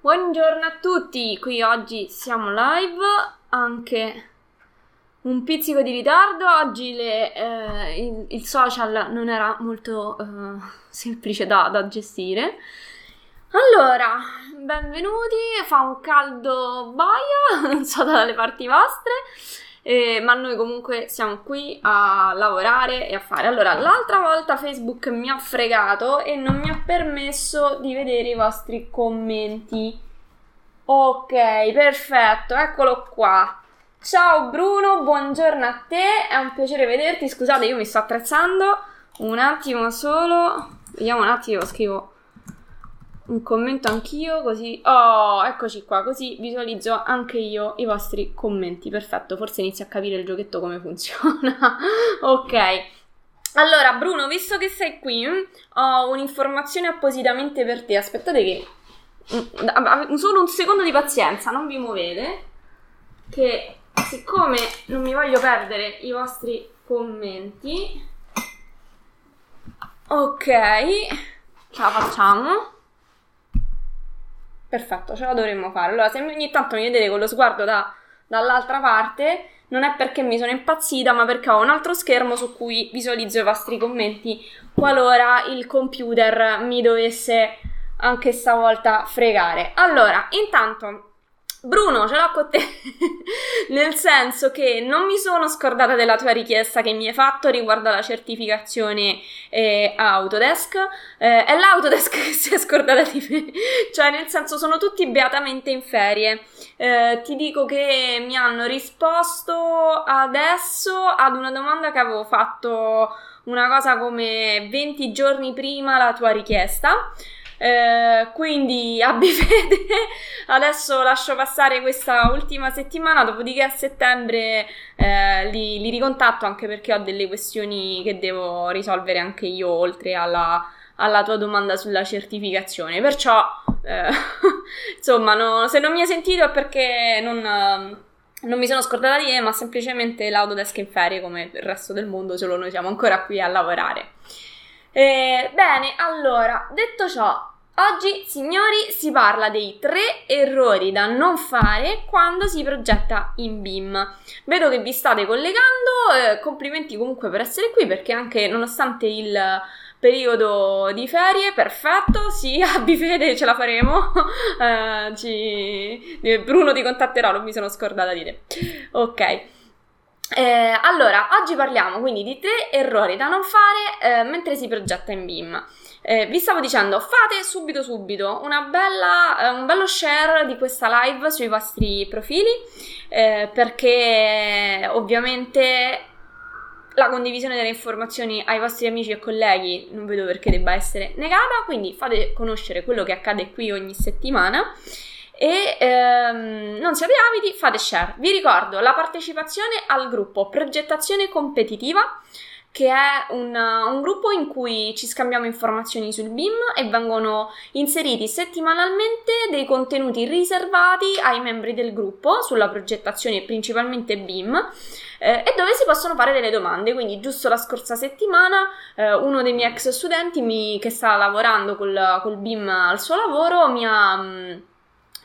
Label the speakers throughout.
Speaker 1: Buongiorno a tutti, qui oggi siamo live, anche un pizzico di ritardo, oggi le, eh, il, il, social non era molto eh, semplice da, da gestire. Allora, benvenuti, fa un caldo baia, non so dalle parti vostre. Eh, ma noi comunque siamo qui a lavorare e a fare. Allora, l'altra volta Facebook mi ha fregato e non mi ha permesso di vedere i vostri commenti. Ok, perfetto, eccolo qua. Ciao Bruno, buongiorno a te, è un piacere vederti. Scusate, io mi sto attrezzando. Un attimo solo. Vediamo un attimo, scrivo un commento anch'io, così... Oh, eccoci qua, così visualizzo anche io i vostri commenti. Perfetto, forse inizio a capire il giochetto come funziona. ok. Allora, Bruno, visto che sei qui, ho un'informazione appositamente per te. Aspettate che... Mm, solo un secondo di pazienza, non vi muovete. Che siccome non mi voglio perdere i vostri commenti... Ok, ce la facciamo. Perfetto, ce la dovremmo fare. Allora, se ogni tanto mi vedete con lo sguardo da, dall'altra parte, non è perché mi sono impazzita, ma perché ho un altro schermo su cui visualizzo i vostri commenti qualora il computer mi dovesse anche stavolta fregare. Allora, intanto Bruno, ce l'ho con te, nel senso che non mi sono scordata della tua richiesta che mi hai fatto riguardo alla certificazione eh, Autodesk, eh, è l'Autodesk che si è scordata di me, cioè nel senso sono tutti beatamente in ferie. Eh, ti dico che mi hanno risposto adesso ad una domanda che avevo fatto una cosa come 20 giorni prima la tua richiesta. Eh, quindi abbi fede. Adesso lascio passare questa ultima settimana, dopodiché a settembre eh, li, li, ricontatto anche perché ho delle questioni che devo risolvere anche io oltre alla, alla tua domanda sulla certificazione. Perciò, eh, insomma, no, se non mi hai sentito è perché non non mi sono scordata di te, ma semplicemente l'Autodesk in ferie come il resto del mondo, solo noi siamo ancora qui a lavorare. Eh, bene, allora, detto ciò, oggi, signori, si parla dei tre errori da non fare quando si progetta in BIM. Vedo che vi state collegando, eh, complimenti comunque per essere qui perché anche nonostante il periodo di ferie, perfetto, sì, abbi fede, ce la faremo. uh, ci... Bruno ti contatterò, non mi sono scordata di te. Ok. Eh, allora, oggi parliamo quindi di tre errori da non fare eh, mentre si progetta in BIM. Eh, vi stavo dicendo, fate subito subito bella, eh, un bello share di questa live sui vostri profili eh, perché ovviamente la condivisione delle informazioni ai vostri amici e colleghi non vedo perché debba essere negata, quindi fate conoscere quello che accade qui ogni settimana e ehm, non siate avidi, fate share. Vi ricordo la partecipazione al gruppo Progettazione Competitiva che è un, un, gruppo in cui ci scambiamo informazioni sul BIM e vengono inseriti settimanalmente dei contenuti riservati ai membri del gruppo sulla progettazione principalmente BIM eh, e dove si possono fare delle domande. Quindi giusto la scorsa settimana eh, uno dei miei ex studenti mi, che sta lavorando col, col BIM al suo lavoro mi ha... Mh,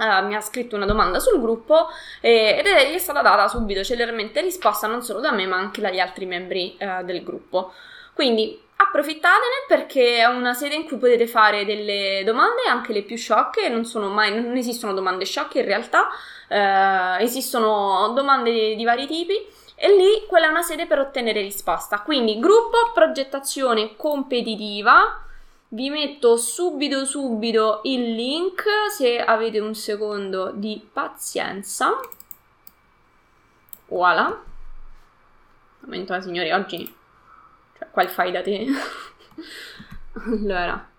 Speaker 1: Uh, mi ha scritto una domanda sul gruppo eh, ed è, è stata data subito celermente risposta non solo da me ma anche dagli altri membri uh, del gruppo. Quindi approfittatene perché è una sede in cui potete fare delle domande, anche le più sciocche, non, mai, non esistono domande sciocche in realtà, uh, esistono domande di, di vari tipi e lì quella è una sede per ottenere risposta. Quindi gruppo progettazione competitiva vi metto subito subito il link se avete un secondo di pazienza. Voilà. Momento, signori, oggi... Cioè, qua il fai da te. allora.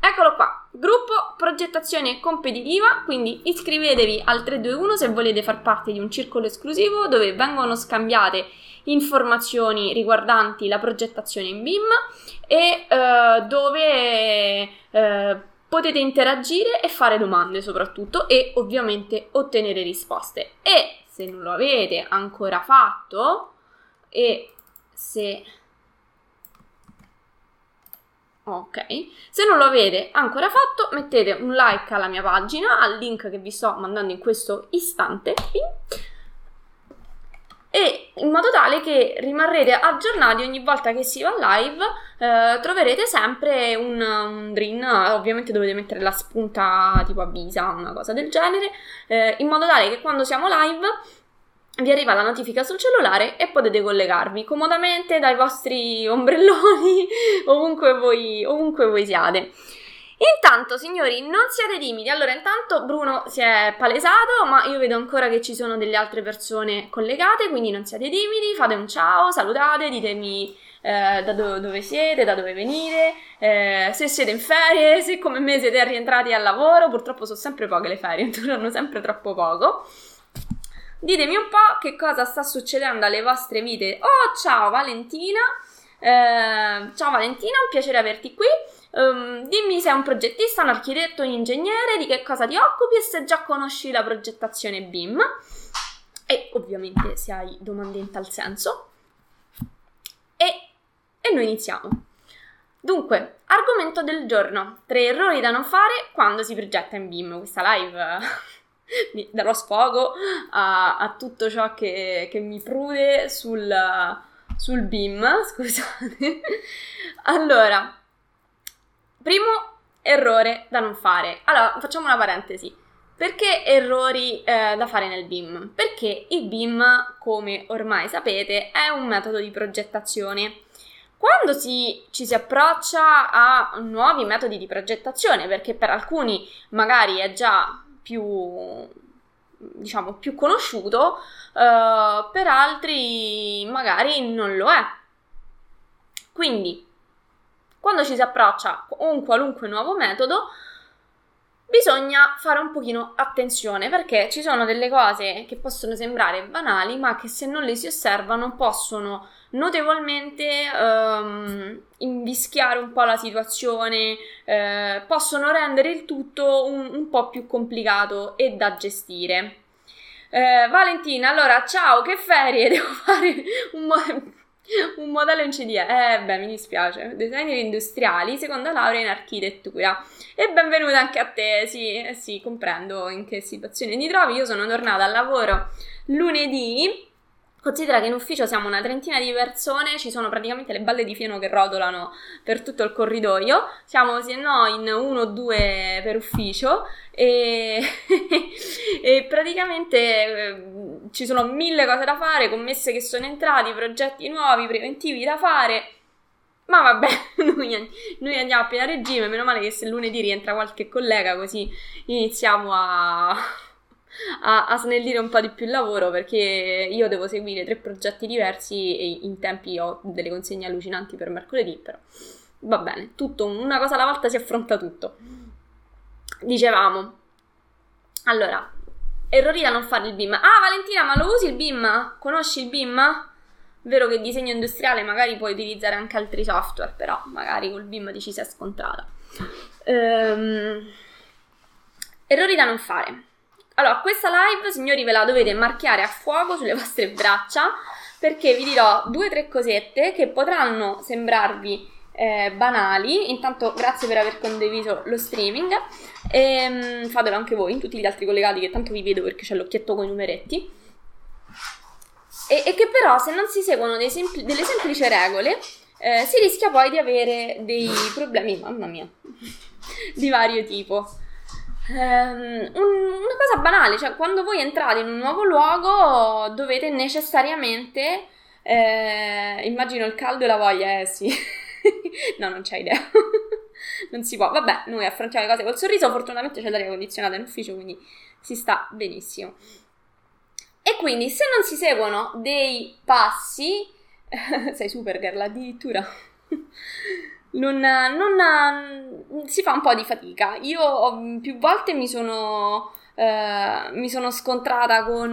Speaker 1: Eccolo qua. Gruppo progettazione competitiva, quindi iscrivetevi al 321 se volete far parte di un circolo esclusivo dove vengono scambiate informazioni riguardanti la progettazione in BIM e eh, dove eh, potete interagire e fare domande soprattutto e ovviamente ottenere risposte. E se non lo avete ancora fatto e se Ok, se non lo avete ancora fatto, mettete un like alla mia pagina, al link che vi sto mandando in questo istante e in modo tale che rimarrete aggiornati ogni volta che si va live, eh, troverete sempre un, un dream, ovviamente dovete mettere la spunta tipo a visa, una cosa del genere, eh, in modo tale che quando siamo live vi arriva la notifica sul cellulare e potete collegarvi comodamente dai vostri ombrelloni ovunque voi, ovunque voi siate. Intanto, signori, non siate timidi. Allora, intanto Bruno si è palesato, ma io vedo ancora che ci sono delle altre persone collegate, quindi non siate timidi, fate un ciao, salutate, ditemi eh, da do- dove siete, da dove venite, eh, se siete in ferie, se come me siete rientrati al lavoro. Purtroppo sono sempre poche le ferie, durano sempre troppo poco. Ditemi un po' che cosa sta succedendo alle vostre vite. Oh, ciao Valentina! Eh, ciao Valentina, un piacere averti qui. Um, dimmi se è un progettista, un architetto, un ingegnere, di che cosa ti occupi e se già conosci la progettazione BIM. E ovviamente se hai domande in tal senso. E, e noi iniziamo. Dunque, argomento del giorno: tre errori da non fare quando si progetta in BIM. Questa live darò sfogo a, a tutto ciò che, che mi prude sul, sul BIM. Scusate. allora, Primo errore da non fare. Allora, facciamo una parentesi. Perché errori eh, da fare nel BIM? Perché il BIM, come ormai sapete, è un metodo di progettazione. Quando si, ci si approccia a nuovi metodi di progettazione, perché per alcuni magari è già più, diciamo, più conosciuto, eh, per altri magari non lo è. Quindi quando ci si approccia un qualunque nuovo metodo, bisogna fare un pochino attenzione perché ci sono delle cose che possono sembrare banali, ma che se non le si osservano possono notevolmente um, invischiare un po' la situazione, eh, possono rendere il tutto un, un, po' più complicato e da gestire. Eh, Valentina, allora ciao, che ferie? Devo fare un, mo- un modello in CDE. Eh, beh, mi dispiace. Designer industriali, seconda laurea in architettura. E benvenuta anche a te. Sì, eh sì, comprendo in che situazione ti trovi. Io sono tornata al lavoro lunedì Considera che in ufficio siamo una trentina di persone, ci sono praticamente le balle di fieno che rotolano per tutto il corridoio, siamo se no in uno o due per ufficio e, e praticamente eh, ci sono mille cose da fare, commesse che sono entrati, progetti nuovi, preventivi da fare. Ma vabbè, noi, noi andiamo a pieno regime, meno male che se lunedì rientra qualche collega così iniziamo a a, a, snellire un po' di più il lavoro perché io devo seguire tre progetti diversi e in tempi ho delle consegne allucinanti per mercoledì, però va bene, tutto, una cosa alla volta si affronta tutto. Dicevamo, allora, errori da non fare il BIM. Ah, Valentina, ma lo usi il BIM? Conosci il BIM? Vero che disegno industriale magari puoi utilizzare anche altri software, però magari col BIM ti ci sei scontrata. Ehm, errori da non fare. Allora, questa live, signori, ve la dovete marchiare a fuoco sulle vostre braccia perché vi dirò due o tre cosette che potranno sembrarvi eh, banali. Intanto, grazie per aver condiviso lo streaming. E, ehm, fatelo anche voi, tutti gli altri collegati, che tanto vi vedo perché c'è l'occhietto con i numeretti. E, e, che però, se non si seguono sempl- delle semplici regole, eh, si rischia poi di avere dei problemi, mamma mia, di vario tipo. Un, una cosa banale, cioè quando voi entrate in un nuovo luogo dovete necessariamente, eh, immagino il caldo e la voglia, eh sì, no non c'è idea, non si può, vabbè noi affrontiamo le cose col sorriso, fortunatamente c'è l'aria condizionata in ufficio quindi si sta benissimo. E quindi se non si seguono dei passi, sei super girl addirittura non, non, si fa un po' di fatica. Io ho, più volte mi sono, eh, mi sono scontrata con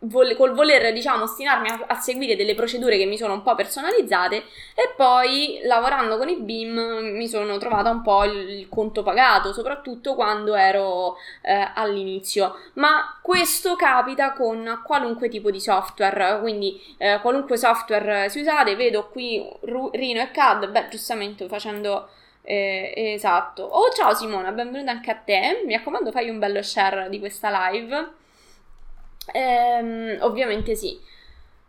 Speaker 1: eh, vol- col voler, diciamo, ostinarmi a, a, seguire delle procedure che mi sono un po' personalizzate e poi lavorando con i BIM mi sono trovata un po' il, il conto pagato, soprattutto quando ero eh, all'inizio. Ma questo capita con qualunque tipo di software, quindi eh, qualunque software si usate, vedo qui Rino e CAD, beh, giustamente facendo... Eh, esatto. Oh, ciao Simona, benvenuta anche a te. Mi raccomando, fai un bello share di questa live. Ehm, ovviamente sì.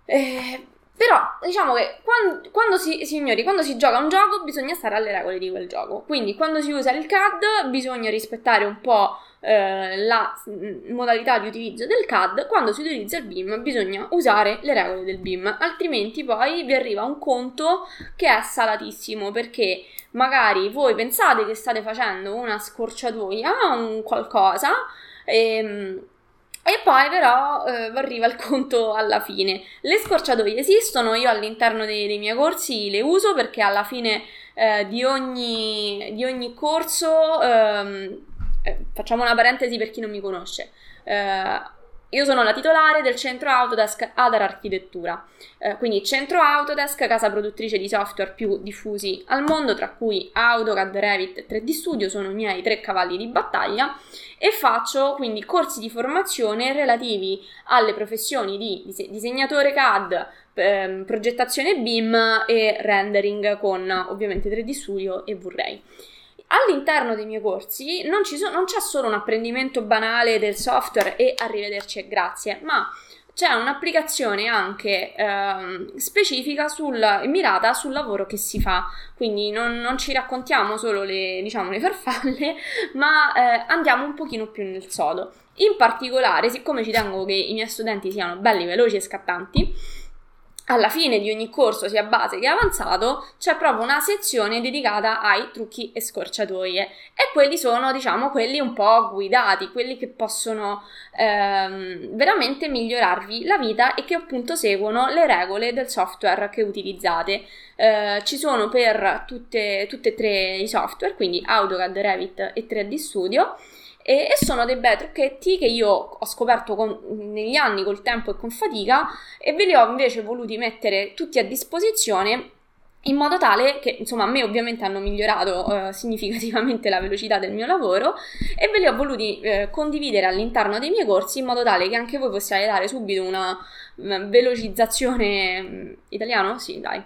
Speaker 1: Eh, però diciamo che quando, quando, si, signori, quando si gioca un gioco bisogna stare alle regole di quel gioco. Quindi quando si usa il CAD bisogna rispettare un po' eh, la mm, modalità di utilizzo del CAD. Quando si utilizza il BIM bisogna usare le regole del BIM, altrimenti poi vi arriva un conto che è salatissimo perché magari voi pensate che state facendo una scorciatoia, un qualcosa. Ehm, e poi però eh, arriva il conto alla fine. Le scorciatoie esistono, io all'interno dei, dei miei corsi le uso perché alla fine eh, di, ogni, di, ogni, corso, ehm, eh, facciamo una parentesi per chi non mi conosce, eh, io sono la titolare del centro Autodesk Adar Architettura, eh, quindi centro Autodesk, casa produttrice di software più diffusi al mondo, tra cui AutoCAD, Revit e 3D Studio, sono i miei tre cavalli di battaglia e faccio quindi corsi di formazione relativi alle professioni di disegnatore CAD, ehm, progettazione BIM e rendering con ovviamente 3D Studio e V-Ray. All'interno dei miei corsi non, so, non c'è solo un apprendimento banale del software e arrivederci e grazie, ma c'è un'applicazione anche ehm, specifica sul, mirata sul lavoro che si fa. Quindi non, non ci raccontiamo solo le, diciamo, le farfalle, ma eh, andiamo un pochino più nel sodo. In particolare, siccome ci tengo che i miei studenti siano belli, veloci e scattanti, alla fine di ogni corso, sia base che avanzato, c'è proprio una sezione dedicata ai trucchi e scorciatoie. E quelli sono, diciamo, quelli un po' guidati, quelli che possono ehm, veramente migliorarvi la vita e che appunto seguono le regole del software che utilizzate. Eh, ci sono per tutte e tre i software, quindi AutoCAD, Revit e 3D Studio e, e sono dei bei trucchetti che io ho scoperto con, negli anni col tempo e con fatica e ve li ho invece voluti mettere tutti a disposizione in modo tale che, insomma, a me ovviamente hanno migliorato eh, significativamente la velocità del mio lavoro e ve li ho voluti eh, condividere all'interno dei miei corsi in modo tale che anche voi possiate dare subito una um, velocizzazione mm, italiano? Sì, dai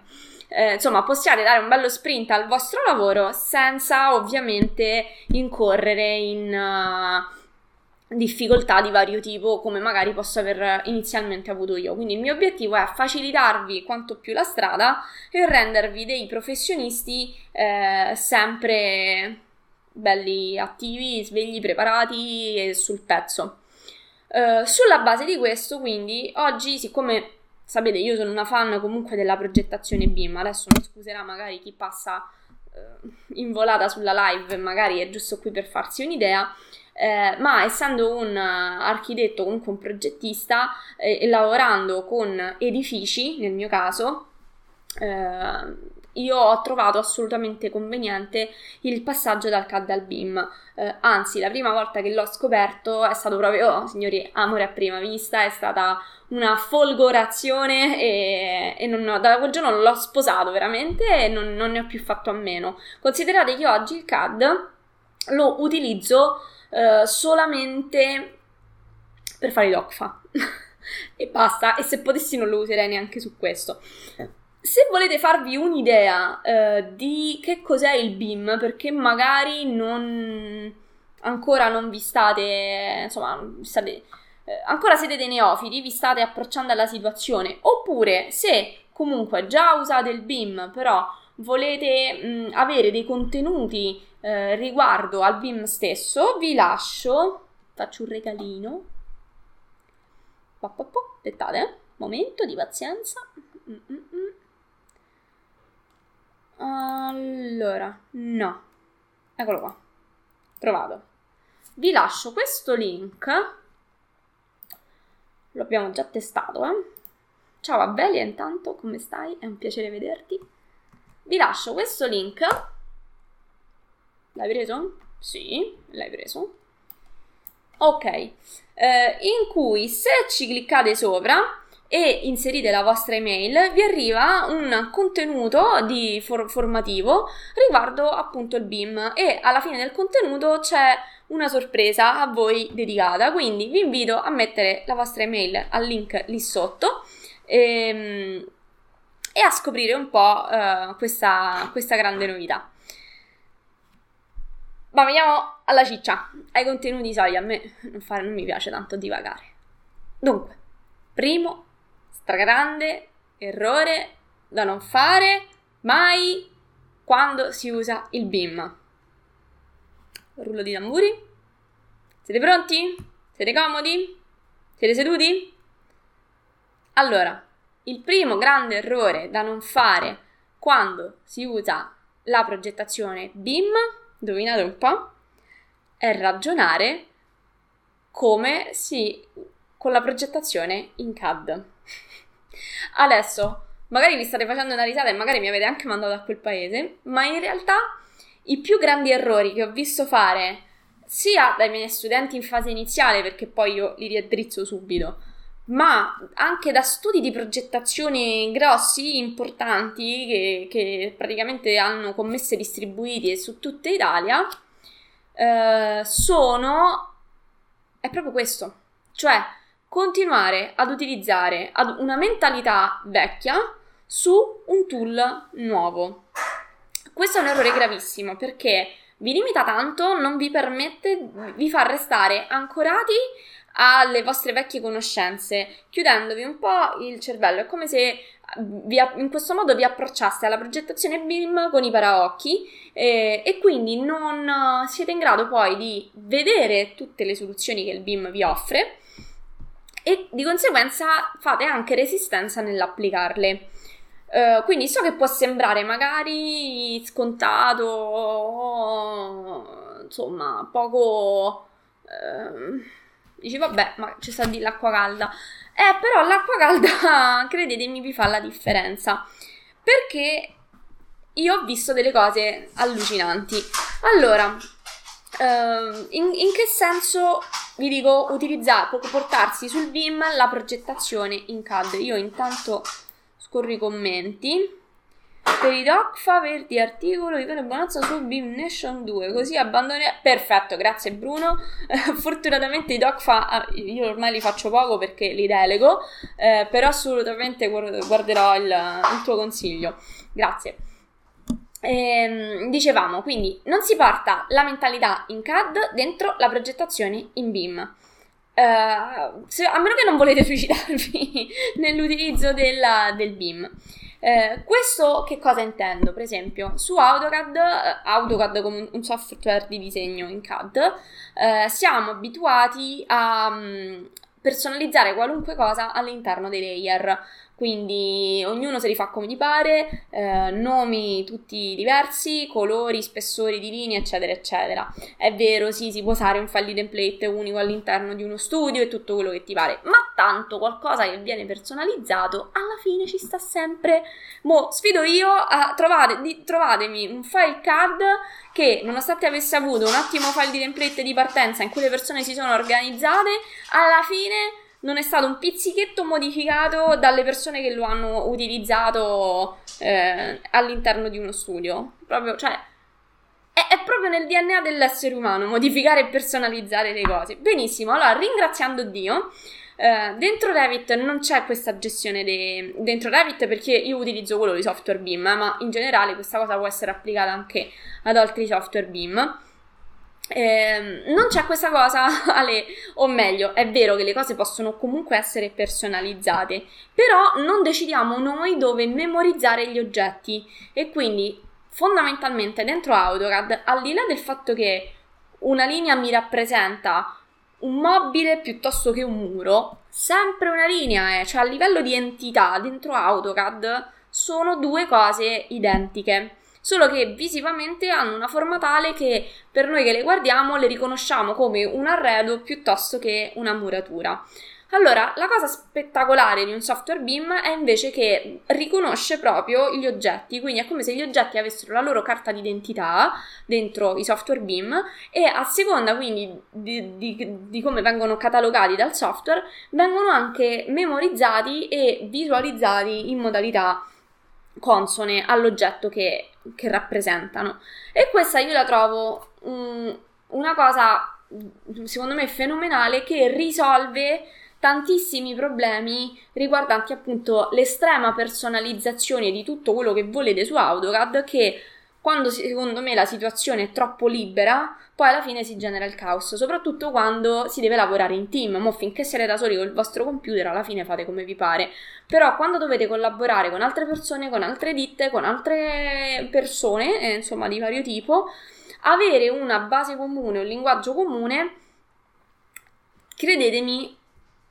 Speaker 1: eh, insomma, possiate dare un bello sprint al vostro lavoro senza ovviamente incorrere in uh, difficoltà di vario tipo come magari posso aver inizialmente avuto io. Quindi il mio obiettivo è facilitarvi quanto più la strada e rendervi dei professionisti eh, sempre belli attivi, svegli, preparati e sul pezzo. Uh, sulla base di questo, quindi, oggi, siccome Sapete, io sono una fan comunque della progettazione BIM, adesso non scuserà magari chi passa eh, in volata sulla live magari è giusto qui per farsi un'idea, eh, ma essendo un architetto, comunque un progettista eh, e lavorando con edifici, nel mio caso, eh, io ho trovato assolutamente conveniente il passaggio dal CAD al BIM. Eh, anzi, la prima volta che l'ho scoperto è stato proprio, oh, signori, amore a prima vista, è stata una folgorazione e, e non, da quel giorno l'ho sposato veramente e non, non, ne ho più fatto a meno. Considerate che oggi il CAD lo utilizzo eh, solamente per fare i DOCFA e basta, e se potessi non lo userei neanche su questo. Se volete farvi un'idea eh, di che cos'è il BIM, perché magari non ancora non vi state, insomma, state, eh, ancora siete dei neofiti, vi state approcciando alla situazione, oppure se comunque già usate il BIM, però volete mh, avere dei contenuti eh, riguardo al BIM stesso, vi lascio, faccio un regalino. Aspettate, momento di pazienza. Mm-mm. Allora, no. Eccolo qua. Trovato. Vi lascio questo link. Lo abbiamo già testato, eh. Ciao Abelia, intanto, come stai? È un piacere vederti. Vi lascio questo link. L'hai preso? Sì, l'hai preso. Ok, eh, in cui se ci cliccate sopra e inserite la vostra email, vi arriva un contenuto di for- formativo riguardo appunto il BIM e alla fine del contenuto c'è una sorpresa a voi dedicata. Quindi vi invito a mettere la vostra email al link lì sotto e, ehm, e a scoprire un po' uh, questa, questa grande novità. Ma veniamo alla ciccia, ai contenuti solidi. A me non, fare, non mi piace tanto divagare. Dunque, primo stragrande errore da non fare mai quando si usa il BIM. Rullo di tamburi. Siete pronti? Siete comodi? Siete seduti? Allora, il primo grande errore da non fare quando si usa la progettazione BIM indovinate un po', è ragionare come si con la progettazione in CAD. Adesso, magari vi state facendo una risata e magari mi avete anche mandato a quel paese, ma in realtà i più grandi errori che ho visto fare sia dai miei studenti in fase iniziale, perché poi io li riaddrizzo subito, ma anche da studi di progettazione grossi, importanti, che, che praticamente hanno commesse distribuite su tutta Italia, eh, sono... è proprio questo, cioè continuare ad utilizzare ad una mentalità vecchia su un tool nuovo. Questo è un errore gravissimo perché vi limita tanto, non vi permette, vi fa restare ancorati alle vostre vecchie conoscenze, chiudendovi un po' il cervello. È come se vi, in questo modo vi approcciaste alla progettazione BIM con i paraocchi eh, e quindi non siete in grado poi di vedere tutte le soluzioni che il BIM vi offre e di conseguenza fate anche resistenza nell'applicarle. Uh, quindi so che può sembrare magari scontato, insomma, poco... Uh, Dici, vabbè, ma ci sta di l'acqua calda. Eh, però l'acqua calda, credetemi, vi fa la differenza. Perché io ho visto delle cose allucinanti. Allora, Uh, in, in, che senso vi dico utilizzare, portarsi sul BIM la progettazione in CAD? Io intanto scorro i commenti. Per i DOCFA verdi articolo di Bonanza su Beam Nation 2, così abbandoni... Perfetto, grazie Bruno. Fortunatamente i DOCFA ah, io ormai li faccio poco perché li delego, eh, però assolutamente guarderò il, il tuo consiglio. Grazie. Ehm, dicevamo, quindi non si porta la mentalità in CAD dentro la progettazione in BIM. Uh, se, a meno che non volete suicidarvi nell'utilizzo della, del BIM. Eh, questo che cosa intendo? Per esempio, su AutoCAD, eh, AutoCAD come un software di disegno in CAD, eh, siamo abituati a um, personalizzare qualunque cosa all'interno dei layer. Quindi ognuno se li fa come gli pare, eh, nomi tutti diversi, colori, spessori di linee, eccetera, eccetera. È vero, sì, si può usare un file di template unico all'interno di uno studio e tutto quello che ti pare, ma tanto qualcosa che viene personalizzato alla fine ci sta sempre. Mo, sfido io, a, trovate, di, trovatemi un file CAD che, nonostante avesse avuto un ottimo file di template di partenza in cui le persone si sono organizzate, alla fine non è stato un pizzichetto modificato dalle persone che lo hanno utilizzato eh, all'interno di uno studio. Proprio, cioè, è, è, proprio nel DNA dell'essere umano modificare e personalizzare le cose. Benissimo, allora ringraziando Dio. Uh, dentro Revit non c'è questa gestione de... dentro Revit perché io utilizzo quello di software BIM, ma in generale questa cosa può essere applicata anche ad altri software BIM. Eh, non c'è questa cosa, Ale, o meglio, è vero che le cose possono comunque essere personalizzate, però non decidiamo noi dove memorizzare gli oggetti. E quindi fondamentalmente dentro AutoCAD, al di là del fatto che una linea mi rappresenta un mobile piuttosto che un muro, sempre una linea è, cioè a livello di entità dentro AutoCAD sono due cose identiche solo che visivamente hanno una forma tale che per noi che le guardiamo le riconosciamo come un arredo piuttosto che una muratura. Allora, la cosa spettacolare di un software BIM è invece che riconosce proprio gli oggetti, quindi è come se gli oggetti avessero la loro carta d'identità dentro i software BIM e a seconda quindi di, di, di come vengono catalogati dal software, vengono anche memorizzati e visualizzati in modalità consone all'oggetto che, che rappresentano. E questa io la trovo um, una cosa, secondo me, fenomenale che risolve tantissimi problemi riguardanti appunto l'estrema personalizzazione di tutto quello che volete su AutoCAD che quando secondo me la situazione è troppo libera, poi alla fine si genera il caos, soprattutto quando si deve lavorare in team. Mo finché siete da soli con il vostro computer, alla fine fate come vi pare. Però quando dovete collaborare con altre persone, con altre ditte, con altre persone, eh, insomma di vario tipo, avere una base comune, un linguaggio comune, credetemi,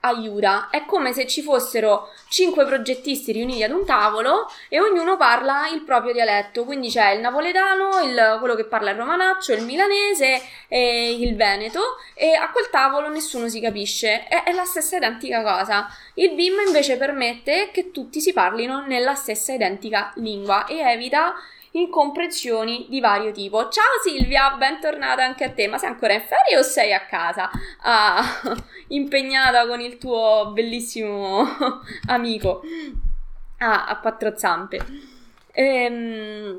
Speaker 1: aiuta. È come se ci fossero cinque progettisti riuniti ad un tavolo e ognuno parla il proprio dialetto. Quindi c'è il napoletano, il, quello che parla il romanaccio, il milanese e il veneto e a quel tavolo nessuno si capisce. È, è la stessa identica cosa. Il BIM invece permette che tutti si parlino nella stessa identica lingua e evita incomprensioni di vario tipo. Ciao Silvia, bentornata anche a te. Ma sei ancora in ferie o sei a casa? Ah, impegnata con il tuo bellissimo amico ah, a quattro zampe. Ehm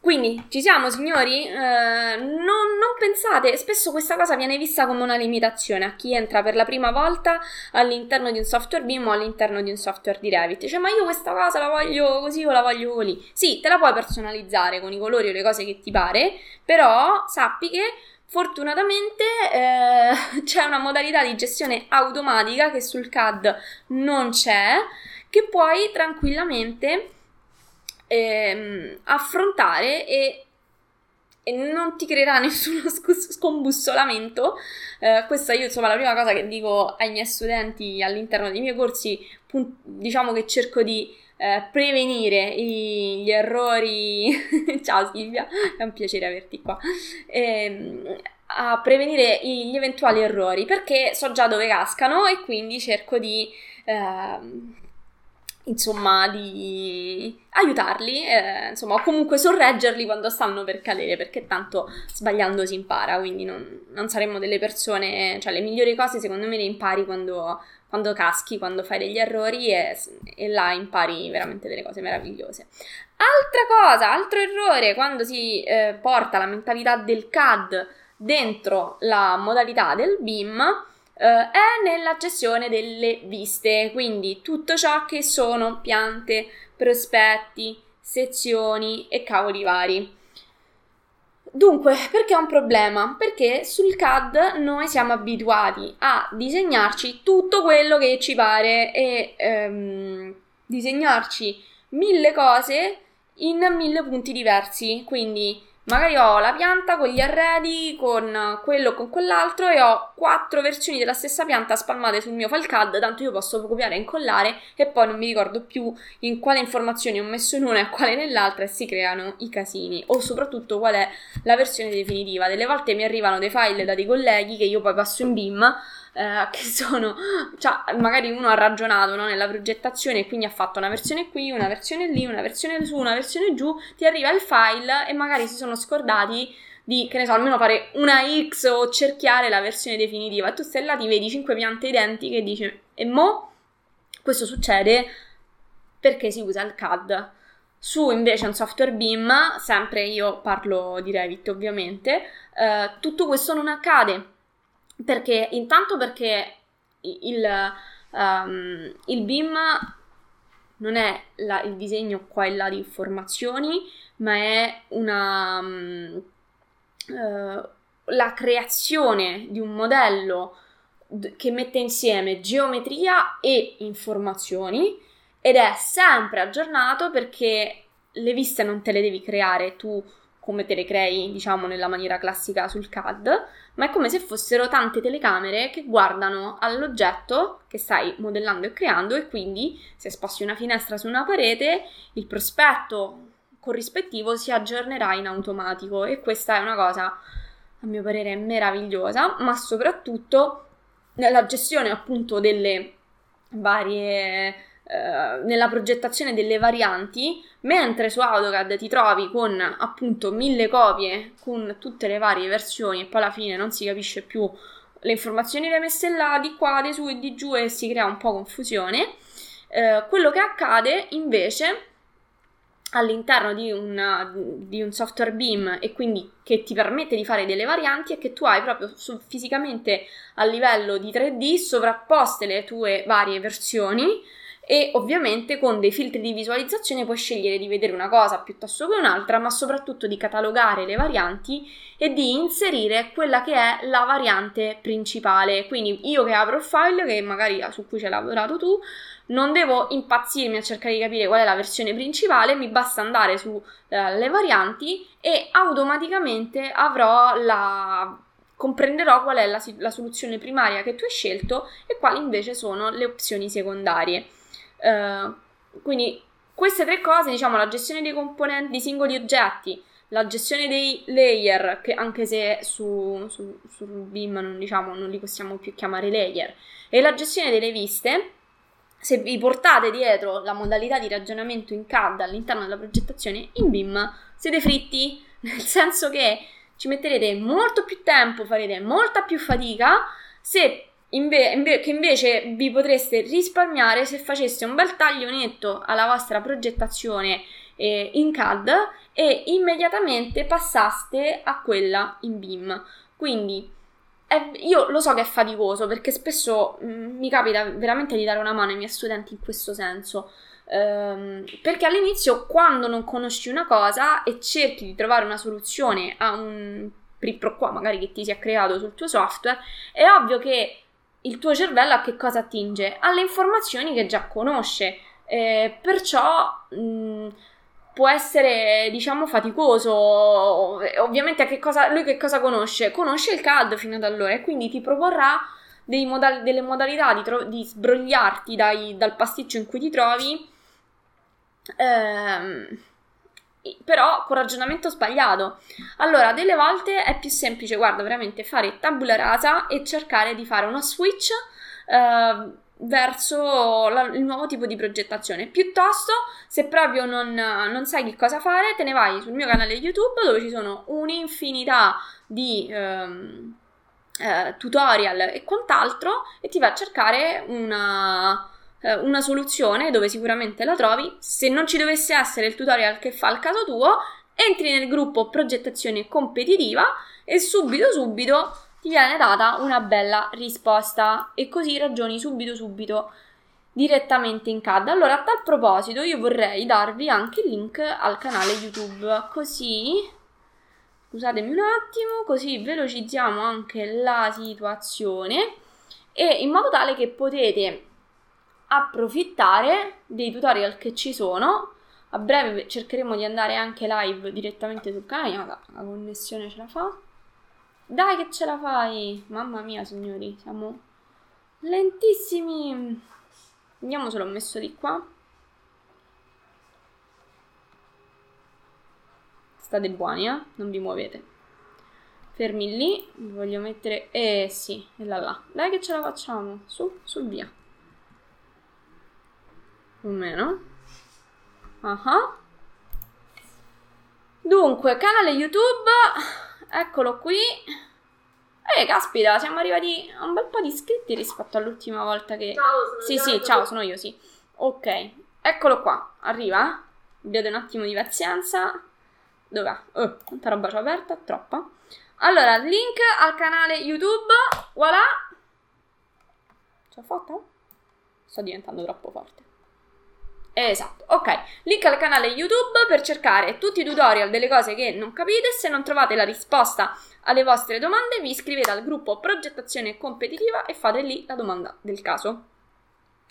Speaker 1: quindi ci siamo signori? Eh, non, non, pensate, spesso questa cosa viene vista come una limitazione a chi entra per la prima volta all'interno di un software BIM o all'interno di un software di Revit. Cioè, ma io questa cosa la voglio così o la voglio così. Sì, te la puoi personalizzare con i colori o le cose che ti pare, però sappi che Fortunatamente eh, c'è una modalità di gestione automatica che sul CAD non c'è, che puoi tranquillamente ehm, affrontare e, e, non ti creerà nessuno sc- scombussolamento. Eh, questa io insomma la prima cosa che dico ai miei studenti all'interno dei miei corsi, pun- diciamo che cerco di eh, prevenire i, gli errori. Ciao Silvia, è un piacere averti qua. Eh, a prevenire gli eventuali errori perché so già dove cascano e quindi cerco di eh, insomma, di aiutarli, eh, insomma, o comunque sorreggerli quando stanno per cadere, perché tanto sbagliando si impara, quindi non, non saremmo delle persone, cioè le migliori cose secondo me le impari quando, quando caschi, quando fai degli errori e, e là impari veramente delle cose meravigliose. Altra cosa, altro errore, quando si eh, porta la mentalità del CAD dentro la modalità del BIM, Uh, è nella gestione delle viste, quindi tutto ciò che sono piante, prospetti, sezioni e cavoli vari. Dunque, perché è un problema? Perché sul CAD noi siamo abituati a disegnarci tutto quello che ci pare e um, disegnarci mille cose in mille punti diversi, quindi Magari ho la pianta con gli arredi, con quello o con quell'altro e ho quattro versioni della stessa pianta spalmate sul mio file CAD, tanto io posso copiare e incollare e poi non mi ricordo più in quale informazioni ho messo in una e quale nell'altra e si creano i casini. O soprattutto qual è la versione definitiva. Delle volte mi arrivano dei file da dei colleghi che io poi passo in BIM eh, che sono, cioè magari uno ha ragionato no, nella progettazione e quindi ha fatto una versione qui, una versione lì, una versione su, una versione giù, ti arriva il file e magari si sono scordati di, che ne so, almeno fare una X o cerchiare la versione definitiva. E tu stai là, ti vedi cinque piante identiche e dici, e mo? Questo succede perché si usa il CAD. Su invece un software BIM, sempre io parlo di Revit ovviamente, eh, tutto questo non accade perché intanto perché il, um, il BIM non è la, il disegno qua e là di informazioni, ma è una, um, uh, la creazione di un modello d- che mette insieme geometria e informazioni ed è sempre aggiornato perché le viste non te le devi creare tu come te le crei, diciamo, nella maniera classica sul CAD, ma è come se fossero tante telecamere che guardano all'oggetto che stai modellando e creando e quindi se sposti una finestra su una parete, il prospetto corrispettivo si aggiornerà in automatico e questa è una cosa a mio parere meravigliosa, ma soprattutto nella gestione appunto delle varie eh, nella progettazione delle varianti, mentre su AutoCAD ti trovi con appunto mille copie con tutte le varie versioni e poi alla fine non si capisce più le informazioni le messe là, di qua, di su e di giù e si crea un po' confusione. Eh, quello che accade invece all'interno di, una, di, un software BIM e quindi che ti permette di fare delle varianti è che tu hai proprio su, fisicamente a livello di 3D sovrapposte le tue varie versioni e ovviamente con dei filtri di visualizzazione puoi scegliere di vedere una cosa piuttosto che un'altra, ma soprattutto di catalogare le varianti e di inserire quella che è la variante principale. Quindi io che apro il file, che magari su cui ci hai lavorato tu, non devo impazzirmi a cercare di capire qual è la versione principale, mi basta andare sulle eh, varianti e automaticamente avrò la comprenderò qual è la, la, soluzione primaria che tu hai scelto e quali invece sono le opzioni secondarie. Uh, quindi queste tre cose, diciamo, la gestione dei componenti, dei singoli oggetti, la gestione dei layer, che anche se su, su, sul BIM non, diciamo, non li possiamo più chiamare layer, e la gestione delle viste, se vi portate dietro la modalità di ragionamento in CAD all'interno della progettazione, in BIM siete fritti, nel senso che ci metterete molto più tempo, farete molta più fatica se Inve- inve- che invece vi potreste risparmiare se faceste un bel taglio netto alla vostra progettazione eh, in CAD e immediatamente passaste a quella in BIM. Quindi è, io lo so che è faticoso perché spesso mh, mm, mi capita veramente di dare una mano ai miei studenti in questo senso. Ehm, perché all'inizio, quando non conosci una cosa e cerchi di trovare una soluzione a un pro qua magari che ti si è creato sul tuo software, è ovvio che il tuo cervello a che cosa attinge? Alle informazioni che già conosce. Eh, perciò mh, può essere, diciamo, faticoso. Ovviamente, a che cosa, lui che cosa conosce? Conosce il CAD fino ad allora e quindi ti proporrà modal- delle modalità di, tro- di sbrogliarti dai, dal pasticcio in cui ti trovi. Ehm, però con ragionamento sbagliato. Allora, delle volte è più semplice, guarda, veramente fare tabula rasa e cercare di fare uno switch eh, verso la, il nuovo tipo di progettazione. Piuttosto, se proprio non, non, sai che cosa fare, te ne vai sul mio canale YouTube dove ci sono un'infinità di ehm, eh, tutorial e quant'altro e ti vai a cercare una eh, una soluzione dove sicuramente la trovi. Se non ci dovesse essere il tutorial che fa il caso tuo, entri nel gruppo progettazione competitiva e subito subito ti viene data una bella risposta e così ragioni subito subito direttamente in CAD. Allora, a tal proposito, io vorrei darvi anche il link al canale YouTube, così scusatemi un attimo, così velocizziamo anche la situazione e in modo tale che potete approfittare dei tutorial che ci sono. A breve cercheremo di andare anche live direttamente sul canale, ma la connessione ce la fa. Dai che ce la fai! Mamma mia, signori, siamo lentissimi. Vediamo se l'ho messo di qua. State buoni, eh? Non vi muovete. Fermi lì, voglio mettere... Eh sì, e là là. Dai che ce la facciamo. Su, su, via o meno. Uh-huh. Dunque, canale YouTube, eccolo qui. Eh, caspita, siamo arrivati a un bel po' di iscritti rispetto all'ultima volta che...
Speaker 2: Ciao, sono
Speaker 1: Sì, sì, ciao, sono io, sì. Ok, eccolo qua, arriva. Abbiate un attimo di pazienza. Dov'è? Oh, quanta roba c'ho aperta? Troppa. Allora, link al canale YouTube. Voilà. Ce l'ho fatta? Sto diventando troppo forte. Esatto, ok. Link al canale YouTube per cercare tutti i tutorial delle cose che non capite. Se non trovate la risposta alle vostre domande, vi iscrivete al gruppo progettazione competitiva e fate lì la domanda del caso.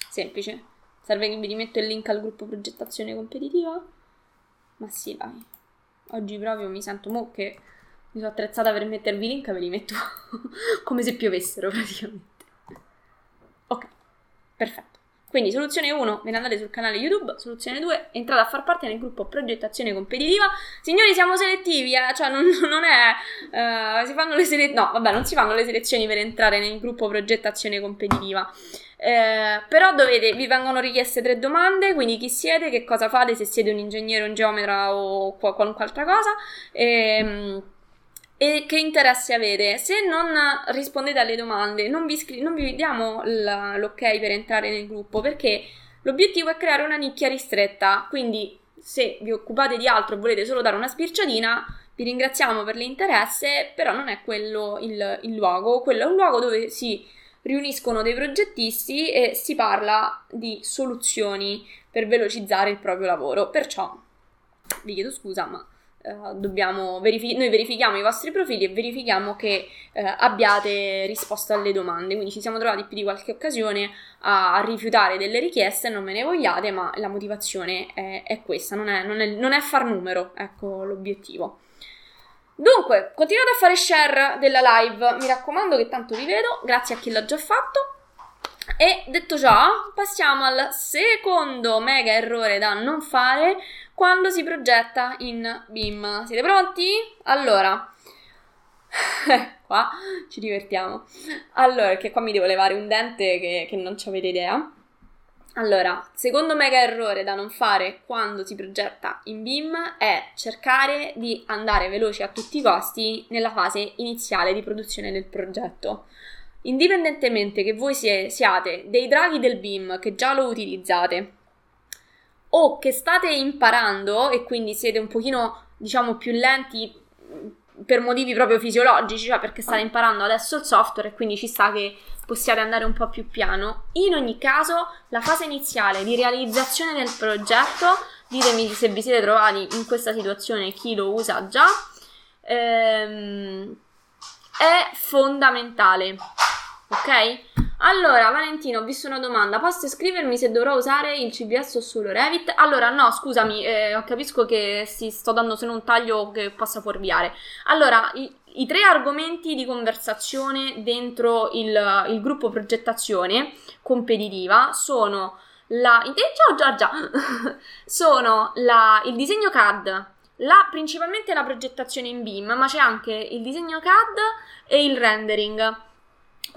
Speaker 1: Semplice. Serve che vi rimetto il link al gruppo progettazione competitiva? Ma sì, dai. Oggi proprio mi sento mo che mi sono attrezzata per mettervi i link ve li metto come se piovessero praticamente. Ok, perfetto. Quindi soluzione 1, ve ne andate sul canale YouTube, soluzione 2, entrate a far parte del gruppo progettazione competitiva. Signori, siamo selettivi, eh? cioè non, non è... Uh, si fanno le selezioni... No, vabbè, non si fanno le selezioni per entrare nel gruppo progettazione competitiva. Eh, però dovete, vi vengono richieste tre domande, quindi chi siete, che cosa fate, se siete un ingegnere, un geometra o qualunque altra cosa. Ehm, e che interessi avete. Se non rispondete alle domande, non vi, scri- non vi diamo l- l'ok per entrare nel gruppo perché l'obiettivo è creare una nicchia ristretta. Quindi, se vi occupate di altro e volete solo dare una spirciatina, vi ringraziamo per l'interesse, però non è quello il, il luogo. Quello è un luogo dove si riuniscono dei progettisti e si parla di soluzioni per velocizzare il proprio lavoro. Perciò vi chiedo scusa, ma Uh, verifi- noi verifichiamo i vostri profili e verifichiamo che uh, abbiate risposto alle domande. Quindi ci siamo trovati più di qualche occasione a, a rifiutare delle richieste, non me ne vogliate, ma la motivazione è, è questa, non è, non, è, non è, far numero, ecco l'obiettivo. Dunque, continuate a fare share della live, mi raccomando che tanto vi vedo, grazie a chi l'ha già fatto. E detto ciò, passiamo al secondo mega errore da non fare quando si progetta in BIM. Siete pronti? Allora, qua ci divertiamo. Allora, che qua mi devo levare un dente che, che non ci avete idea. Allora, secondo mega errore da non fare quando si progetta in BIM è cercare di andare veloci a tutti i costi nella fase iniziale di produzione del progetto. Indipendentemente che voi siate dei draghi del BIM che già lo utilizzate o che state imparando e quindi siete un pochino, diciamo, più lenti mm, per motivi proprio fisiologici, cioè perché state imparando adesso il software e quindi ci sta che possiate andare un po' più piano. In ogni caso, la fase iniziale di realizzazione del progetto, ditemi se vi siete trovati in questa situazione, chi lo usa già, ehm, è fondamentale. Ok? Allora, Valentino, ho visto una domanda. Posso scrivermi se dovrò usare il CBS o solo Revit? Allora, no, scusami, eh, capisco che si sto dando solo un taglio che possa fuorviare. Allora, i, i tre argomenti di conversazione dentro il, il gruppo progettazione competitiva sono la... Ciao Giorgia! sono la, il disegno CAD, la, principalmente la progettazione in BIM, ma c'è anche il disegno CAD e il rendering.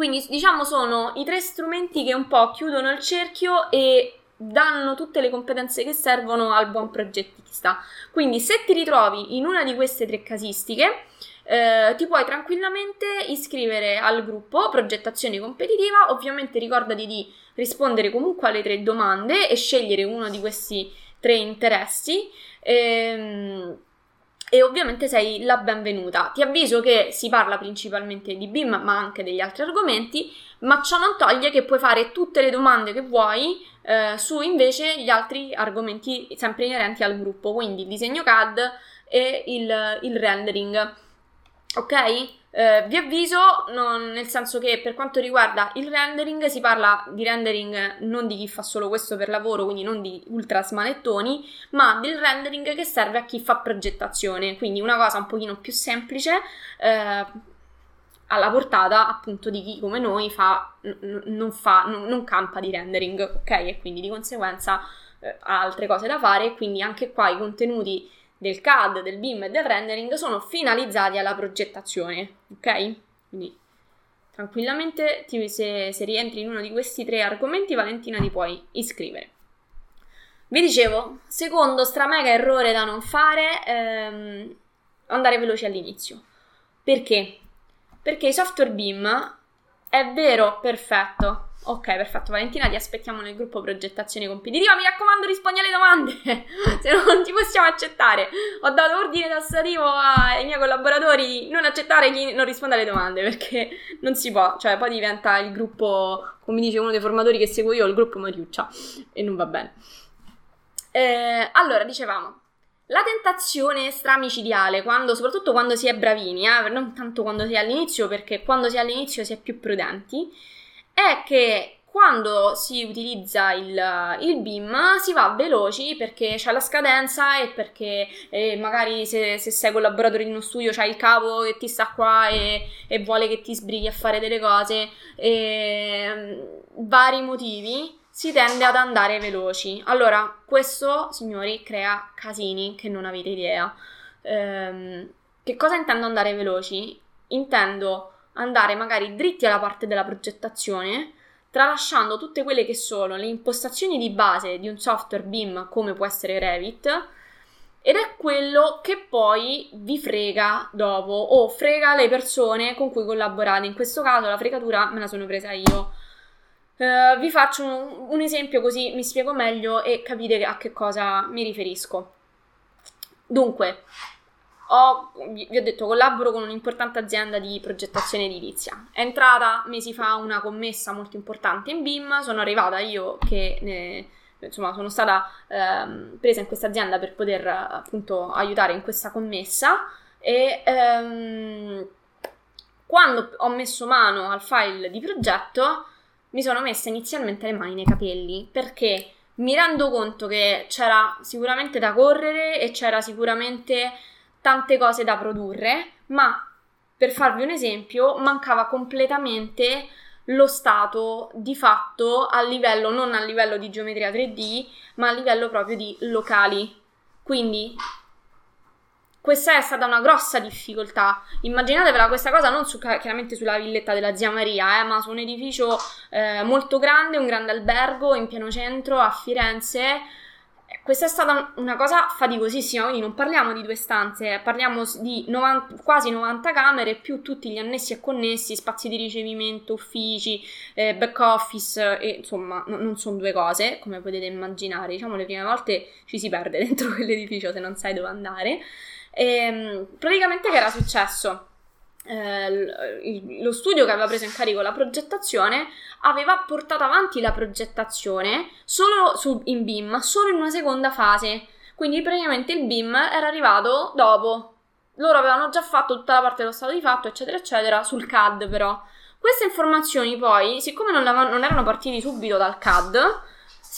Speaker 1: Quindi diciamo sono i tre strumenti che un po' chiudono il cerchio e danno tutte le competenze che servono al buon progettista. Quindi se ti ritrovi in una di queste tre casistiche, eh, ti puoi tranquillamente iscrivere al gruppo progettazione competitiva. Ovviamente ricordati di rispondere comunque alle tre domande e scegliere uno di questi tre interessi. Ehm, e ovviamente sei la benvenuta. Ti avviso che si parla principalmente di BIM, ma anche degli altri argomenti, ma ciò non toglie che puoi fare tutte le domande che vuoi eh, su invece gli altri argomenti sempre inerenti al gruppo, quindi il disegno CAD e il, il rendering. Ok? Eh, vi avviso, non, nel senso che per quanto riguarda il rendering, si parla di rendering non di chi fa solo questo per lavoro, quindi non di ultra smanettoni, ma del rendering che serve a chi fa progettazione, quindi una cosa un pochino più semplice, eh, alla portata appunto di chi come noi fa, n- non, fa, n- non campa di rendering, ok? E quindi di conseguenza eh, ha altre cose da fare, quindi anche qua i contenuti del CAD, del BIM e del rendering sono finalizzati alla progettazione, ok? Quindi tranquillamente ti, se, se, rientri in uno di questi tre argomenti, Valentina ti puoi iscrivere. Vi dicevo, secondo stramega errore da non fare, ehm, andare veloci all'inizio. Perché? Perché i software BIM è vero, perfetto, Ok, perfetto. Valentina, ti aspettiamo nel gruppo progettazione competitiva. Mi raccomando, rispondi alle domande, se no non ti possiamo accettare. Ho dato ordine tassativo ai miei collaboratori di non accettare chi non risponde alle domande perché non si può. Cioè, poi diventa il gruppo, come dice uno dei formatori che seguo io, il gruppo Mariuccia e non va bene. Eh, allora, dicevamo. La tentazione stramicidiale, quando, soprattutto quando si è bravini, eh, non tanto quando si è all'inizio, perché quando si è all'inizio si è più prudenti, è che quando si utilizza il, il, BIM si va veloci perché c'è la scadenza e perché eh, magari se, se, sei collaboratore in uno studio c'hai il capo che ti sta qua e, e vuole che ti sbrighi a fare delle cose, e, vari motivi si tende ad andare veloci. Allora, questo, signori, crea casini che non avete idea. Ehm, che cosa intendo andare veloci? Intendo andare magari dritti alla parte della progettazione, tralasciando tutte quelle che sono le impostazioni di base di un software BIM come può essere Revit, ed è quello che poi vi frega dopo o frega le persone con cui collaborate. In questo caso la fregatura me la sono presa io. Uh, vi faccio un, un, esempio così mi spiego meglio e capite a che cosa mi riferisco. Dunque, ho, vi ho detto, collaboro con un'importante azienda di progettazione edilizia. È entrata mesi fa una commessa molto importante in BIM, sono arrivata io che ne, insomma sono stata ehm, presa in questa azienda per poter appunto aiutare in questa commessa e ehm, quando ho messo mano al file di progetto mi sono messa inizialmente le mani nei capelli perché mi rendo conto che c'era sicuramente da correre e c'era sicuramente tante cose da produrre, ma per farvi un esempio, mancava completamente lo stato di fatto a livello, non a livello di geometria 3D, ma a livello proprio di locali. Quindi questa è stata una grossa difficoltà. Immaginatevela questa cosa non su, chiaramente sulla villetta della zia Maria, eh, ma su un edificio eh, molto grande, un grande albergo in pieno centro a Firenze questa è stata una cosa faticosissima, quindi non parliamo di due stanze, parliamo di 90, quasi 90 camere più tutti gli annessi e connessi, spazi di ricevimento, uffici, eh, back office, e insomma no, non sono due cose, come potete immaginare. Diciamo le prime volte ci si perde dentro quell'edificio se non sai dove andare. E, ehm, praticamente che era successo? Eh, lo studio che aveva preso in carico la progettazione aveva portato avanti la progettazione solo su, in BIM, solo in una seconda fase. Quindi praticamente il BIM era arrivato dopo. Loro avevano già fatto tutta la parte dello stato di fatto, eccetera, eccetera, sul CAD però. Queste informazioni poi, siccome non, non erano partiti subito dal CAD,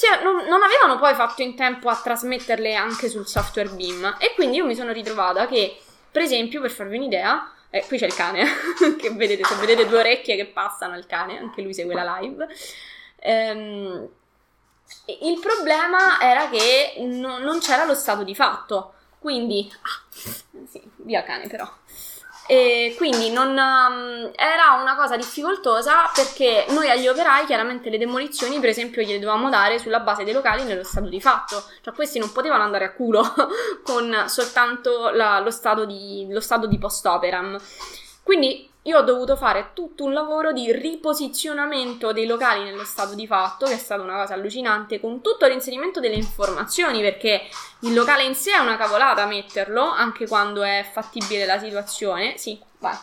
Speaker 1: è, non, non, avevano poi fatto in tempo a trasmetterle anche sul software BIM. E quindi io mi sono ritrovata che, per esempio, per farvi un'idea, eh, qui c'è il cane, che vedete, se vedete due orecchie che passano al cane, anche lui segue la live. Ehm, il problema era che no, non c'era lo stato di fatto, quindi... Ah, sì, via cane però. E quindi non, um, era una cosa difficoltosa perché noi agli operai chiaramente le demolizioni per esempio gliele dovevamo dare sulla base dei locali nello stato di fatto, cioè questi non potevano andare a culo con soltanto la, lo, stato di, lo stato di post-operam. Quindi io ho dovuto fare tutto un lavoro di riposizionamento dei locali nello stato di fatto, che è stata una cosa allucinante, con tutto l'inserimento delle informazioni, perché il locale in sé è una cavolata metterlo, anche quando è fattibile la situazione. Sì, vai.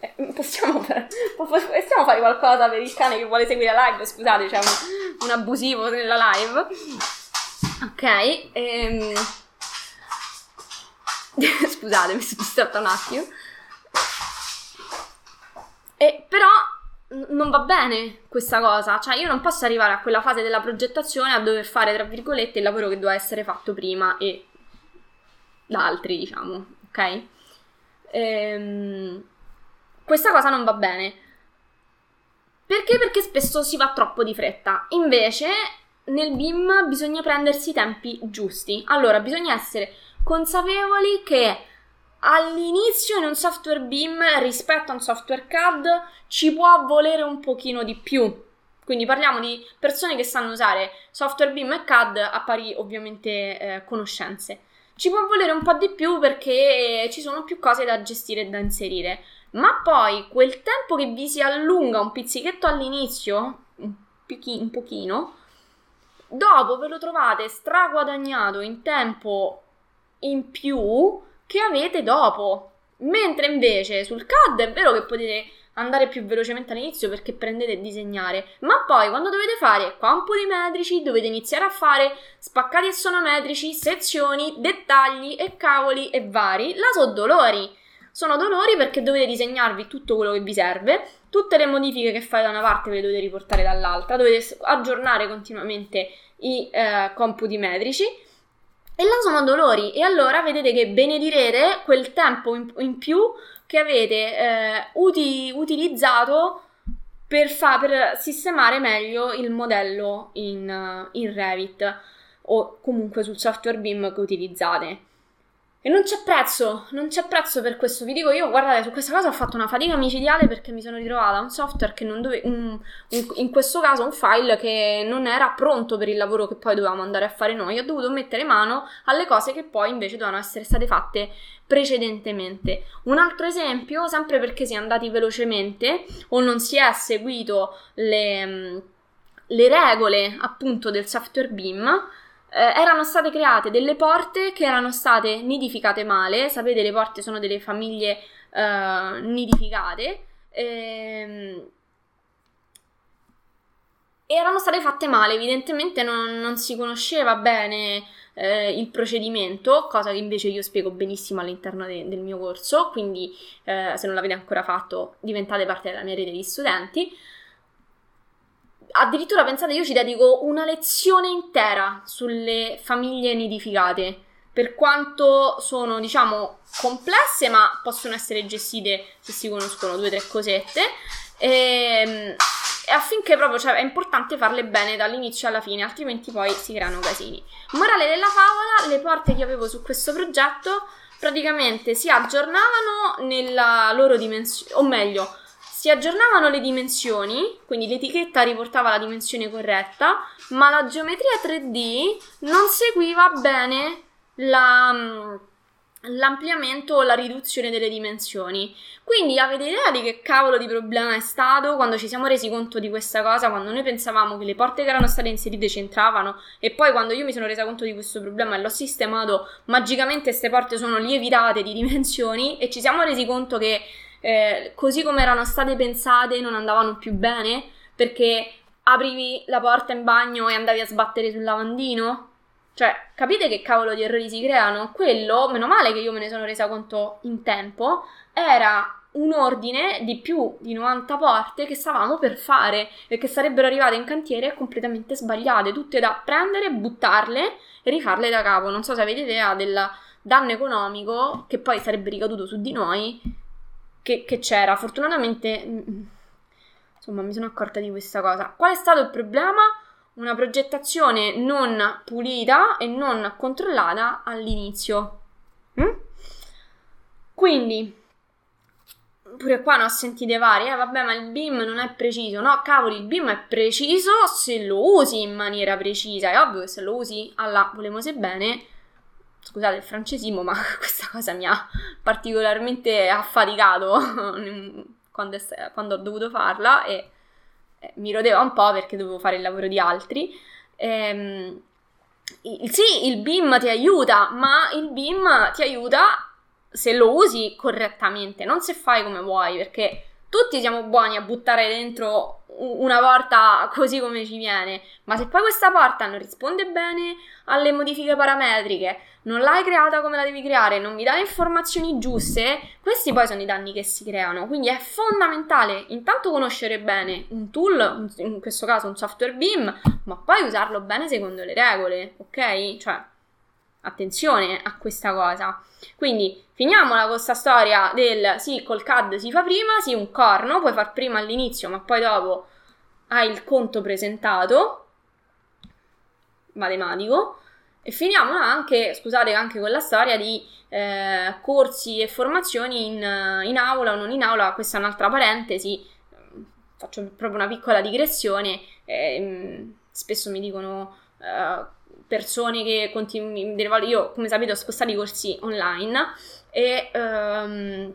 Speaker 1: Eh, possiamo, possiamo, fare qualcosa per il cane che vuole seguire la live? Scusate, c'è un, un abusivo nella live. Ok, ehm... scusate, mi sono distratta un attimo. E però non va bene questa cosa, cioè io non posso arrivare a quella fase della progettazione a dover fare, tra virgolette, il lavoro che doveva essere fatto prima e da altri, diciamo, ok? Ehm, questa cosa non va bene. Perché? Perché spesso si va troppo di fretta. Invece nel BIM bisogna prendersi i tempi giusti. Allora, bisogna essere consapevoli che all'inizio in un software BIM rispetto a un software CAD ci può volere un pochino di più. Quindi parliamo di persone che sanno usare software BIM e CAD a pari ovviamente eh, conoscenze. Ci può volere un po' di più perché ci sono più cose da gestire e da inserire. Ma poi quel tempo che vi si allunga un pizzichetto all'inizio, un, pichi, un pochino, dopo ve lo trovate straguadagnato in tempo in più che avete dopo. Mentre invece sul CAD è vero che potete andare più velocemente all'inizio perché prendete e disegnare, ma poi quando dovete fare compiti metrici dovete iniziare a fare spaccati assonometrici, sezioni, dettagli e cavoli e vari. Là sono dolori. Sono dolori perché dovete disegnarvi tutto quello che vi serve, tutte le modifiche che fate da una parte ve le dovete riportare dall'altra, dovete aggiornare continuamente i eh, computi metrici e là sono dolori e allora vedete che benedirete quel tempo in, in più che avete eh, uti, utilizzato per, fa- per sistemare meglio il modello in, in Revit o comunque sul software BIM che utilizzate. E non c'è prezzo, non c'è prezzo per questo. Vi dico io, guardate, su questa cosa ho fatto una fatica micidiale perché mi sono ritrovata un software che non dove, un, un, in questo caso un file che non era pronto per il lavoro che poi dovevamo andare a fare noi. Ho dovuto mettere mano alle cose che poi invece dovevano essere state fatte precedentemente. Un altro esempio, sempre perché si è andati velocemente o non si è seguito le, le regole appunto del software BIM eh, erano state create delle porte che erano state nidificate male. Sapete, le porte sono delle famiglie eh, nidificate. Ehm, erano state fatte male, evidentemente non, non si conosceva bene eh, il procedimento, cosa che invece io spiego benissimo all'interno de- del mio corso, quindi eh, se non l'avete ancora fatto diventate parte della mia rete di studenti addirittura pensate, io ci dedico una lezione intera sulle famiglie nidificate. Per quanto sono, diciamo, complesse, ma possono essere gestite se si conoscono due o tre cosette. E, ehm, e affinché proprio cioè, è importante farle bene dall'inizio alla fine, altrimenti poi si creano casini. Morale della favola: le porte che avevo su questo progetto praticamente si aggiornavano nella loro dimensione, o meglio, si aggiornavano le dimensioni, quindi l'etichetta riportava la dimensione corretta, ma la geometria 3D non seguiva bene la, mm, l'ampliamento o la riduzione delle dimensioni. Quindi avete idea di che cavolo di problema è stato quando ci siamo resi conto di questa cosa, quando noi pensavamo che le porte che erano state inserite c'entravano e poi quando io mi sono resa conto di questo problema e l'ho sistemato, magicamente queste porte sono lievitate di dimensioni e ci siamo resi conto che eh, così come erano state pensate non andavano più bene perché aprivi la porta in bagno e andavi a sbattere sul lavandino? Cioè, capite che cavolo di errori si creano? Quello, meno male che io me ne sono resa conto in tempo, era un ordine di più di 90 porte che stavamo per fare e che sarebbero arrivate in cantiere completamente sbagliate, tutte da prendere, buttarle e rifarle da capo. Non so se avete idea del danno economico che poi sarebbe ricaduto su di noi che, che c'era. Fortunatamente, mm, mm, insomma, mi sono accorta di questa cosa. Qual è stato il problema? Una progettazione non pulita e non controllata all'inizio. Mm? Quindi, pure qua ne ho sentite varie, eh, vabbè, ma il BIM non è preciso. No, cavoli, il BIM è preciso se lo usi in maniera precisa. È ovvio che se lo usi alla volemose bene, scusate il francesismo, ma questa cosa mi ha particolarmente affaticato quando, è, quando ho dovuto farla e mi rodeva un po' perché dovevo fare il lavoro di altri. Ehm, il, sì, il BIM ti aiuta, ma il BIM ti aiuta se lo usi correttamente, non se fai come vuoi, perché tutti siamo buoni a buttare dentro una porta così come ci viene, ma se poi questa porta non risponde bene alle modifiche parametriche, non l'hai creata come la devi creare, non mi dà le informazioni giuste, questi poi sono i danni che si creano. Quindi è fondamentale intanto conoscere bene un tool, in questo caso un software BIM, ma poi usarlo bene secondo le regole, ok? Cioè, attenzione a questa cosa. Quindi finiamola con questa storia del sì, col CAD si fa prima, sì, un corno, puoi far prima all'inizio, ma poi dopo hai il conto presentato matematico e finiamo anche, scusate, anche con la storia di eh, corsi e formazioni in, in, aula o non in aula. Questa è un'altra parentesi. Faccio proprio una piccola digressione. Eh, spesso mi dicono eh, persone che continuano. Io, come sapete, ho spostato i corsi online e ehm,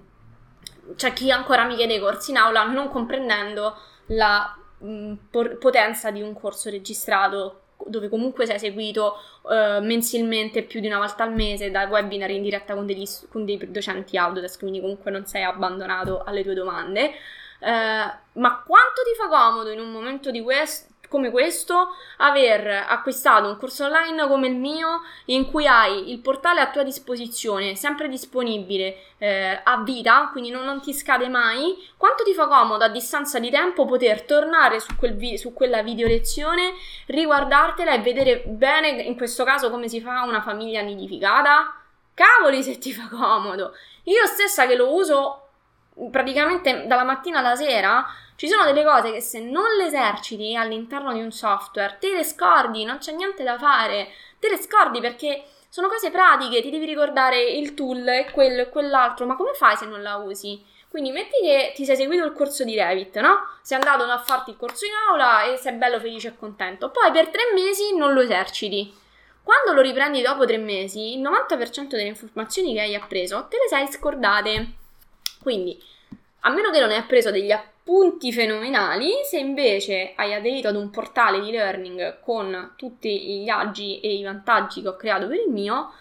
Speaker 1: c'è chi ancora mi chiede i corsi in aula non comprendendo la mh, potenza di un corso registrato dove comunque sei seguito uh, mensilmente più di una volta al mese da webinar in diretta con, degli, con dei docenti Autodesk, quindi comunque non sei abbandonato alle tue domande. Uh, ma quanto ti fa comodo in un momento di questo? Come questo, aver acquistato un corso online come il mio in cui hai il portale a tua disposizione, sempre disponibile eh, a vita, quindi non, non, ti scade mai, quanto ti fa comodo a distanza di tempo poter tornare su, quel vi- su quella video lezione, riguardartela e vedere bene, in questo caso, come si fa una famiglia nidificata? Cavoli se ti fa comodo! Io stessa che lo uso praticamente dalla mattina alla sera Ci sono delle cose che se non le eserciti all'interno di un software, te le scordi, non c'è niente da fare, te le scordi perché sono cose pratiche, ti devi ricordare il tool e quello e quell'altro, ma come fai se non la usi? Quindi metti che ti sei seguito il corso di Revit, no? Sei andato a farti il corso in aula e sei bello felice e contento. Poi per tre mesi non lo eserciti. Quando lo riprendi dopo tre mesi, il 90% delle informazioni che hai appreso te le sei scordate. Quindi, a meno che non hai appreso degli appunti fenomenali, se invece hai aderito ad un portale di learning con tutti gli agi e i vantaggi che ho creato per il mio,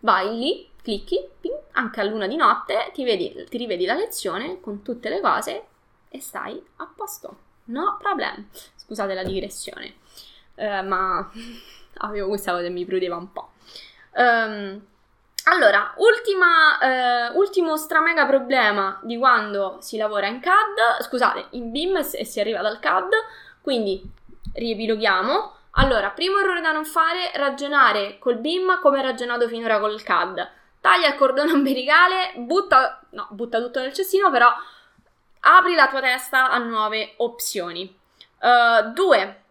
Speaker 1: vai lì, clicchi, ping, anche a luna di notte, ti, vedi, ti rivedi la lezione con tutte le cose e stai a posto. No problem. Scusate la digressione, uh, ma avevo questa cosa che mi prudeva un po'. Um, allora, ultima, uh, ultimo stramega problema di quando si lavora in CAD, scusate, in BIM e si arriva dal CAD, quindi riepiloghiamo. Allora, primo errore da non fare, ragionare col BIM come ragionato finora col CAD taglia il cordone ombelicale, butta, no, butta tutto nel cestino, però apri la tua testa a nuove opzioni. Uh, due,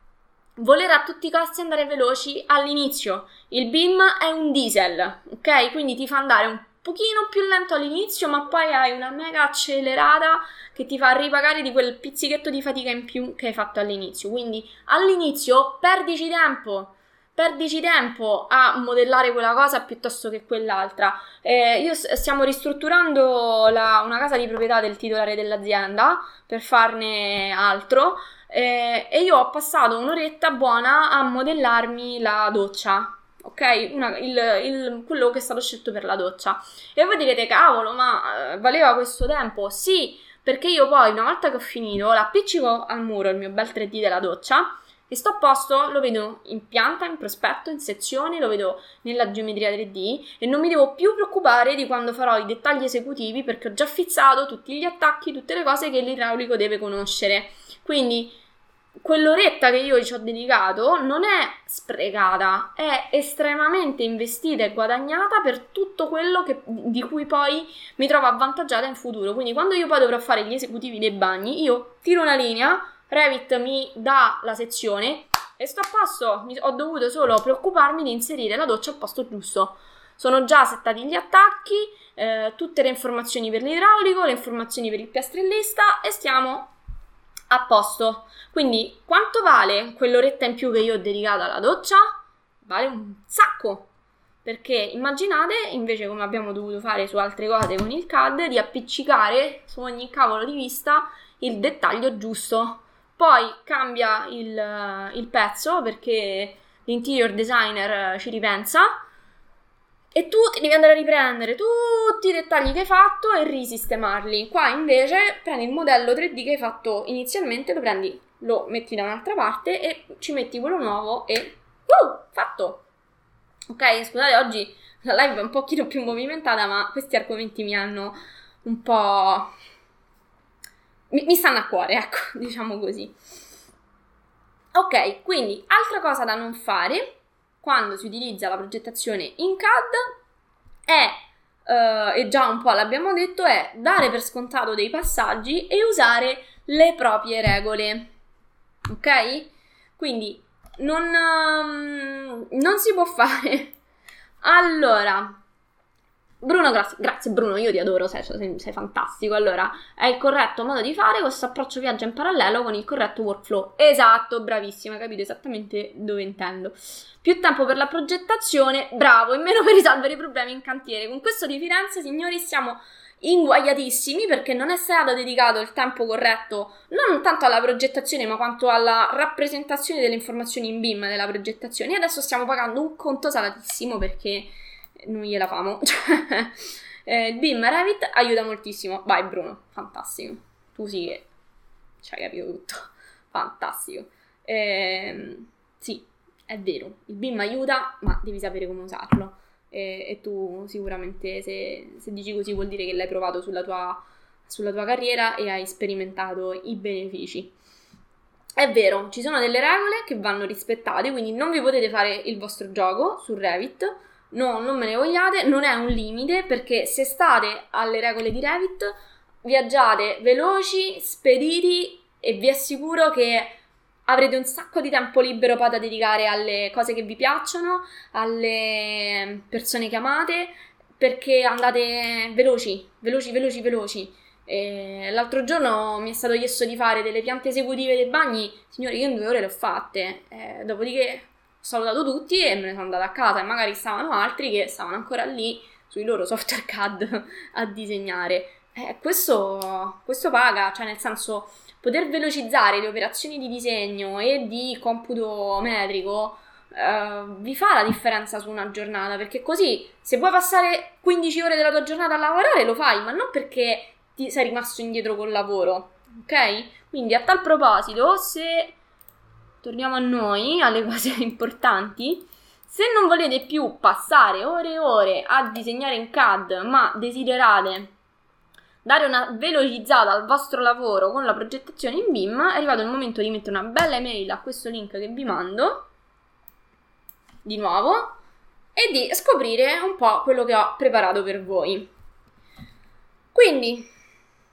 Speaker 1: voler a tutti i costi andare veloci all'inizio. Il BIM è un diesel, ok? Quindi ti fa andare un pochino più lento all'inizio, ma poi hai una mega accelerata che ti fa ripagare di quel pizzichetto di fatica in più che hai fatto all'inizio. Quindi all'inizio perdici tempo perdici tempo a modellare quella cosa piuttosto che quell'altra. Eh, io stiamo ristrutturando la, una casa di proprietà del titolare dell'azienda per farne altro eh, e io ho passato un'oretta buona a modellarmi la doccia. Ok, Una, il, il, quello che è stato scelto per la doccia. E voi direte, cavolo, ma eh, valeva questo tempo? Sì, perché io poi, una volta che ho finito, l'appiccico al muro il mio bel 3D della doccia e sto a posto, lo vedo in pianta, in prospetto, in sezioni, lo vedo nella geometria 3D e non mi devo più preoccupare di quando farò i dettagli esecutivi perché ho già fissato tutti gli attacchi, tutte le cose che l'idraulico deve conoscere. Quindi quell'oretta che io ci ho dedicato non è sprecata, è estremamente investita e guadagnata per tutto quello che, di cui poi mi trovo avvantaggiata in futuro. Quindi quando io poi dovrò fare gli esecutivi dei bagni, io tiro una linea Revit mi dà la sezione e sto a mi, ho dovuto solo preoccuparmi di inserire la doccia al posto giusto. Sono già settati gli attacchi, eh, tutte le informazioni per l'idraulico, le informazioni per il piastrellista e stiamo a posto. Quindi quanto vale quell'oretta in più che io ho dedicato alla doccia? Vale un sacco. Perché immaginate, invece come abbiamo dovuto fare su altre cose con il CAD, di appiccicare su ogni cavolo di vista il dettaglio giusto poi cambia il, il pezzo perché l'interior designer ci ripensa e tu devi andare a riprendere tutti i dettagli che hai fatto e risistemarli. Qua invece prendi il modello 3D che hai fatto inizialmente, lo prendi, lo metti da un'altra parte e ci metti quello nuovo e uh, fatto! Ok, scusate, oggi la live è un pochino più movimentata, ma questi argomenti mi hanno un po' mi, mi stanno a cuore, ecco, diciamo così. Ok, quindi altra cosa da non fare quando si utilizza la progettazione in CAD è, uh, e già un po' l'abbiamo detto, è dare per scontato dei passaggi e usare le proprie regole. Ok? Quindi non, um, non si può fare. Allora, Bruno, grazie, grazie Bruno, io ti adoro, sei, sei, sei, fantastico. Allora, è il corretto modo di fare questo approccio viaggio in parallelo con il corretto workflow. Esatto, bravissima, capito esattamente dove intendo. Più tempo per la progettazione, bravo, e meno per risolvere i problemi in cantiere. Con questo di Firenze, signori, siamo inguagliatissimi perché non è stato dedicato il tempo corretto non tanto alla progettazione ma quanto alla rappresentazione delle informazioni in BIM della progettazione e adesso stiamo pagando un conto salatissimo perché non gliela famo. Cioè, eh, BIM Revit aiuta moltissimo. Vai Bruno, fantastico. Tu sì che ci hai capito tutto. Fantastico. Eh, sì, è vero, il BIM aiuta, ma devi sapere come usarlo. E, e tu sicuramente se, se, dici così vuol dire che l'hai provato sulla tua, sulla tua carriera e hai sperimentato i benefici. È vero, ci sono delle regole che vanno rispettate, quindi non vi potete fare il vostro gioco su Revit no, non me ne vogliate, non è un limite perché se state alle regole di Revit viaggiate veloci, spediti e vi assicuro che avrete un sacco di tempo libero poi da dedicare alle cose che vi piacciono, alle persone che amate, perché andate veloci, veloci, veloci, veloci. E l'altro giorno mi è stato chiesto di fare delle piante esecutive dei bagni, signori, io in due ore le ho fatte, eh, dopodiché salutato tutti e me ne sono andata a casa e magari stavano altri che stavano ancora lì sui loro software CAD a disegnare. Eh, questo, questo paga, cioè nel senso poter velocizzare le operazioni di disegno e di computo metrico uh, vi fa la differenza su una giornata perché così se vuoi passare 15 ore della tua giornata a lavorare lo fai ma non perché ti sei rimasto indietro col lavoro ok quindi a tal proposito se torniamo a noi alle cose importanti se non volete più passare ore e ore a disegnare in CAD ma desiderate dare una velocizzata al vostro lavoro con la progettazione in BIM, è arrivato il momento di mettere una bella email a questo link che vi mando, di nuovo, e di scoprire un po' quello che ho preparato per voi. Quindi,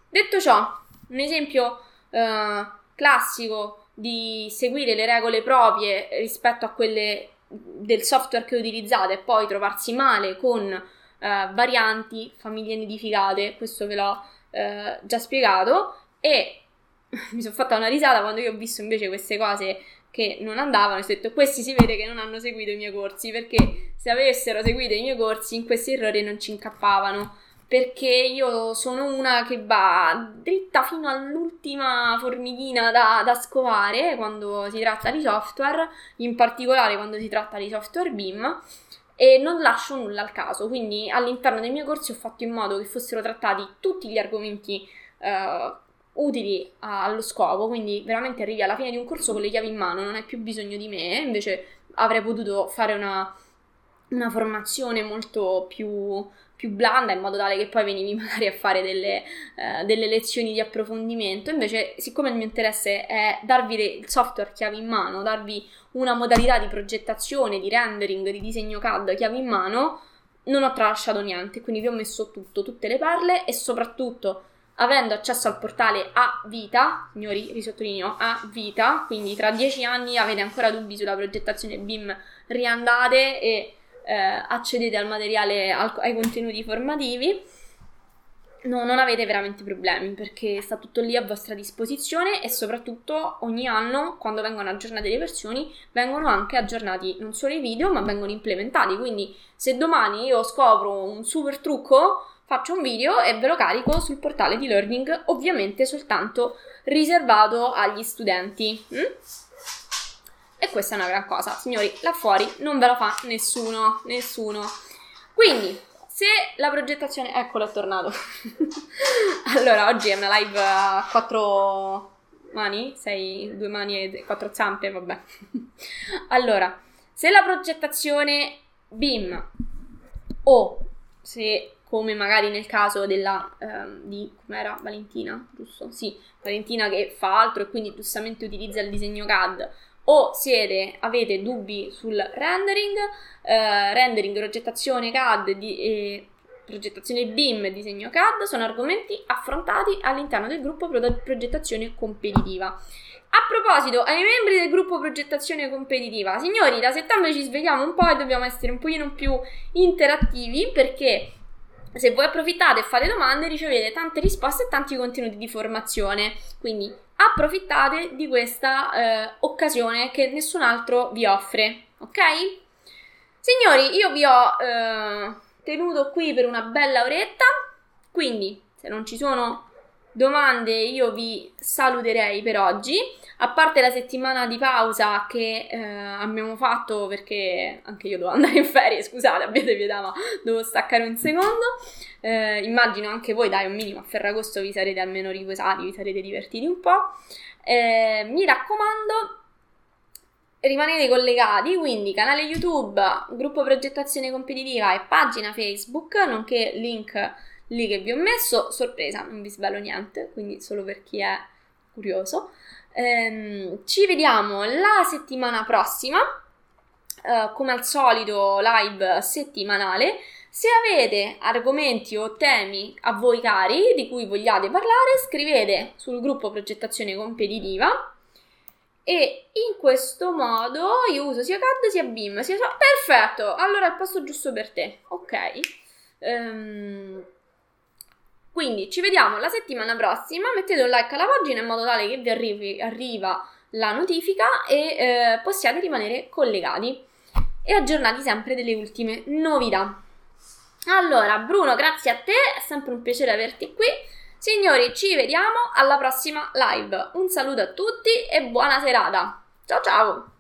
Speaker 1: detto ciò, un esempio eh, classico di seguire le regole proprie rispetto a quelle del software che utilizzate e poi trovarsi male con eh, varianti, famiglie nidificate, questo ve l'ho eh, già spiegato. E mi sono fatta una risata quando io ho visto invece queste cose che non andavano e ho detto questi si vede che non hanno seguito i miei corsi perché se avessero seguito i miei corsi in questi errori non ci incappavano perché io sono una che va dritta fino all'ultima formichina da, da, scovare quando si tratta di software, in particolare quando si tratta di software BIM e non lascio nulla al caso, quindi all'interno dei miei corsi ho fatto in modo che fossero trattati tutti gli argomenti eh, utili allo scopo, quindi veramente arrivi alla fine di un corso con le chiavi in mano, non hai più bisogno di me, invece avrei potuto fare una, una formazione molto più più blanda in modo tale che poi venivi magari a fare delle, eh, delle lezioni di approfondimento. Invece, siccome il mio interesse è darvi le, il software chiavi in mano, darvi una modalità di progettazione, di rendering, di disegno CAD chiavi in mano, non ho tralasciato niente, quindi vi ho messo tutto, tutte le perle e soprattutto avendo accesso al portale a vita, signori, risottolineo a vita, quindi tra dieci anni avete ancora dubbi sulla progettazione BIM, riandate e eh, accedete al materiale, al, ai contenuti formativi, no, non avete veramente problemi perché sta tutto lì a vostra disposizione e soprattutto ogni anno quando vengono aggiornate le versioni vengono anche aggiornati non solo i video ma vengono implementati quindi se domani io scopro un super trucco faccio un video e ve lo carico sul portale di learning ovviamente soltanto riservato agli studenti mm? E questa è una gran cosa. Signori, là fuori non ve la fa nessuno, nessuno. Quindi, se la progettazione... Eccolo, è tornato. allora, oggi è una live a quattro mani, sei, due mani e quattro zampe, vabbè. allora, se la progettazione BIM o se come magari nel caso della ehm, di com'era Valentina, giusto? Sì, Valentina che fa altro e quindi giustamente utilizza il disegno CAD o siete, avete dubbi sul rendering, eh, rendering, progettazione CAD di, eh, progettazione BIM disegno CAD sono argomenti affrontati all'interno del gruppo progettazione competitiva. A proposito, ai membri del gruppo progettazione competitiva, signori, da settembre ci svegliamo un po' e dobbiamo essere un pochino più interattivi perché se voi approfittate e fate domande ricevete tante risposte e tanti contenuti di formazione. Quindi approfittate di questa eh, occasione che nessun altro vi offre, ok? Signori, io vi ho eh, tenuto qui per una bella oretta, quindi se non ci sono domande io vi saluterei per oggi a parte la settimana di pausa che eh, abbiamo fatto perché anche io devo andare in ferie, scusate, abbiate pietà, ma devo staccare un secondo. Eh, immagino anche voi, dai, un minimo a Ferragosto vi sarete almeno riposati, vi sarete divertiti un po'. Eh, mi raccomando, rimanete collegati, quindi canale YouTube, gruppo progettazione competitiva e pagina Facebook, nonché link lì che vi ho messo. Sorpresa, non vi svelo niente, quindi solo per chi è curioso. Ehm, ci vediamo la settimana prossima, eh, come al solito live settimanale. Se avete argomenti o temi a voi cari di cui vogliate parlare, scrivete sul gruppo progettazione competitiva e in questo modo io uso sia CAD sia BIM, sia... Perfetto! Allora è il posto giusto per te. Ok. Um, quindi ci vediamo la settimana prossima. Mettete un like alla pagina in modo tale che vi arrivi, arriva la notifica e eh, possiate rimanere collegati e aggiornati sempre delle ultime novità. Allora, Bruno, grazie a te, è sempre un piacere averti qui. Signori, ci vediamo alla prossima live. Un saluto a tutti e buona serata. Ciao ciao!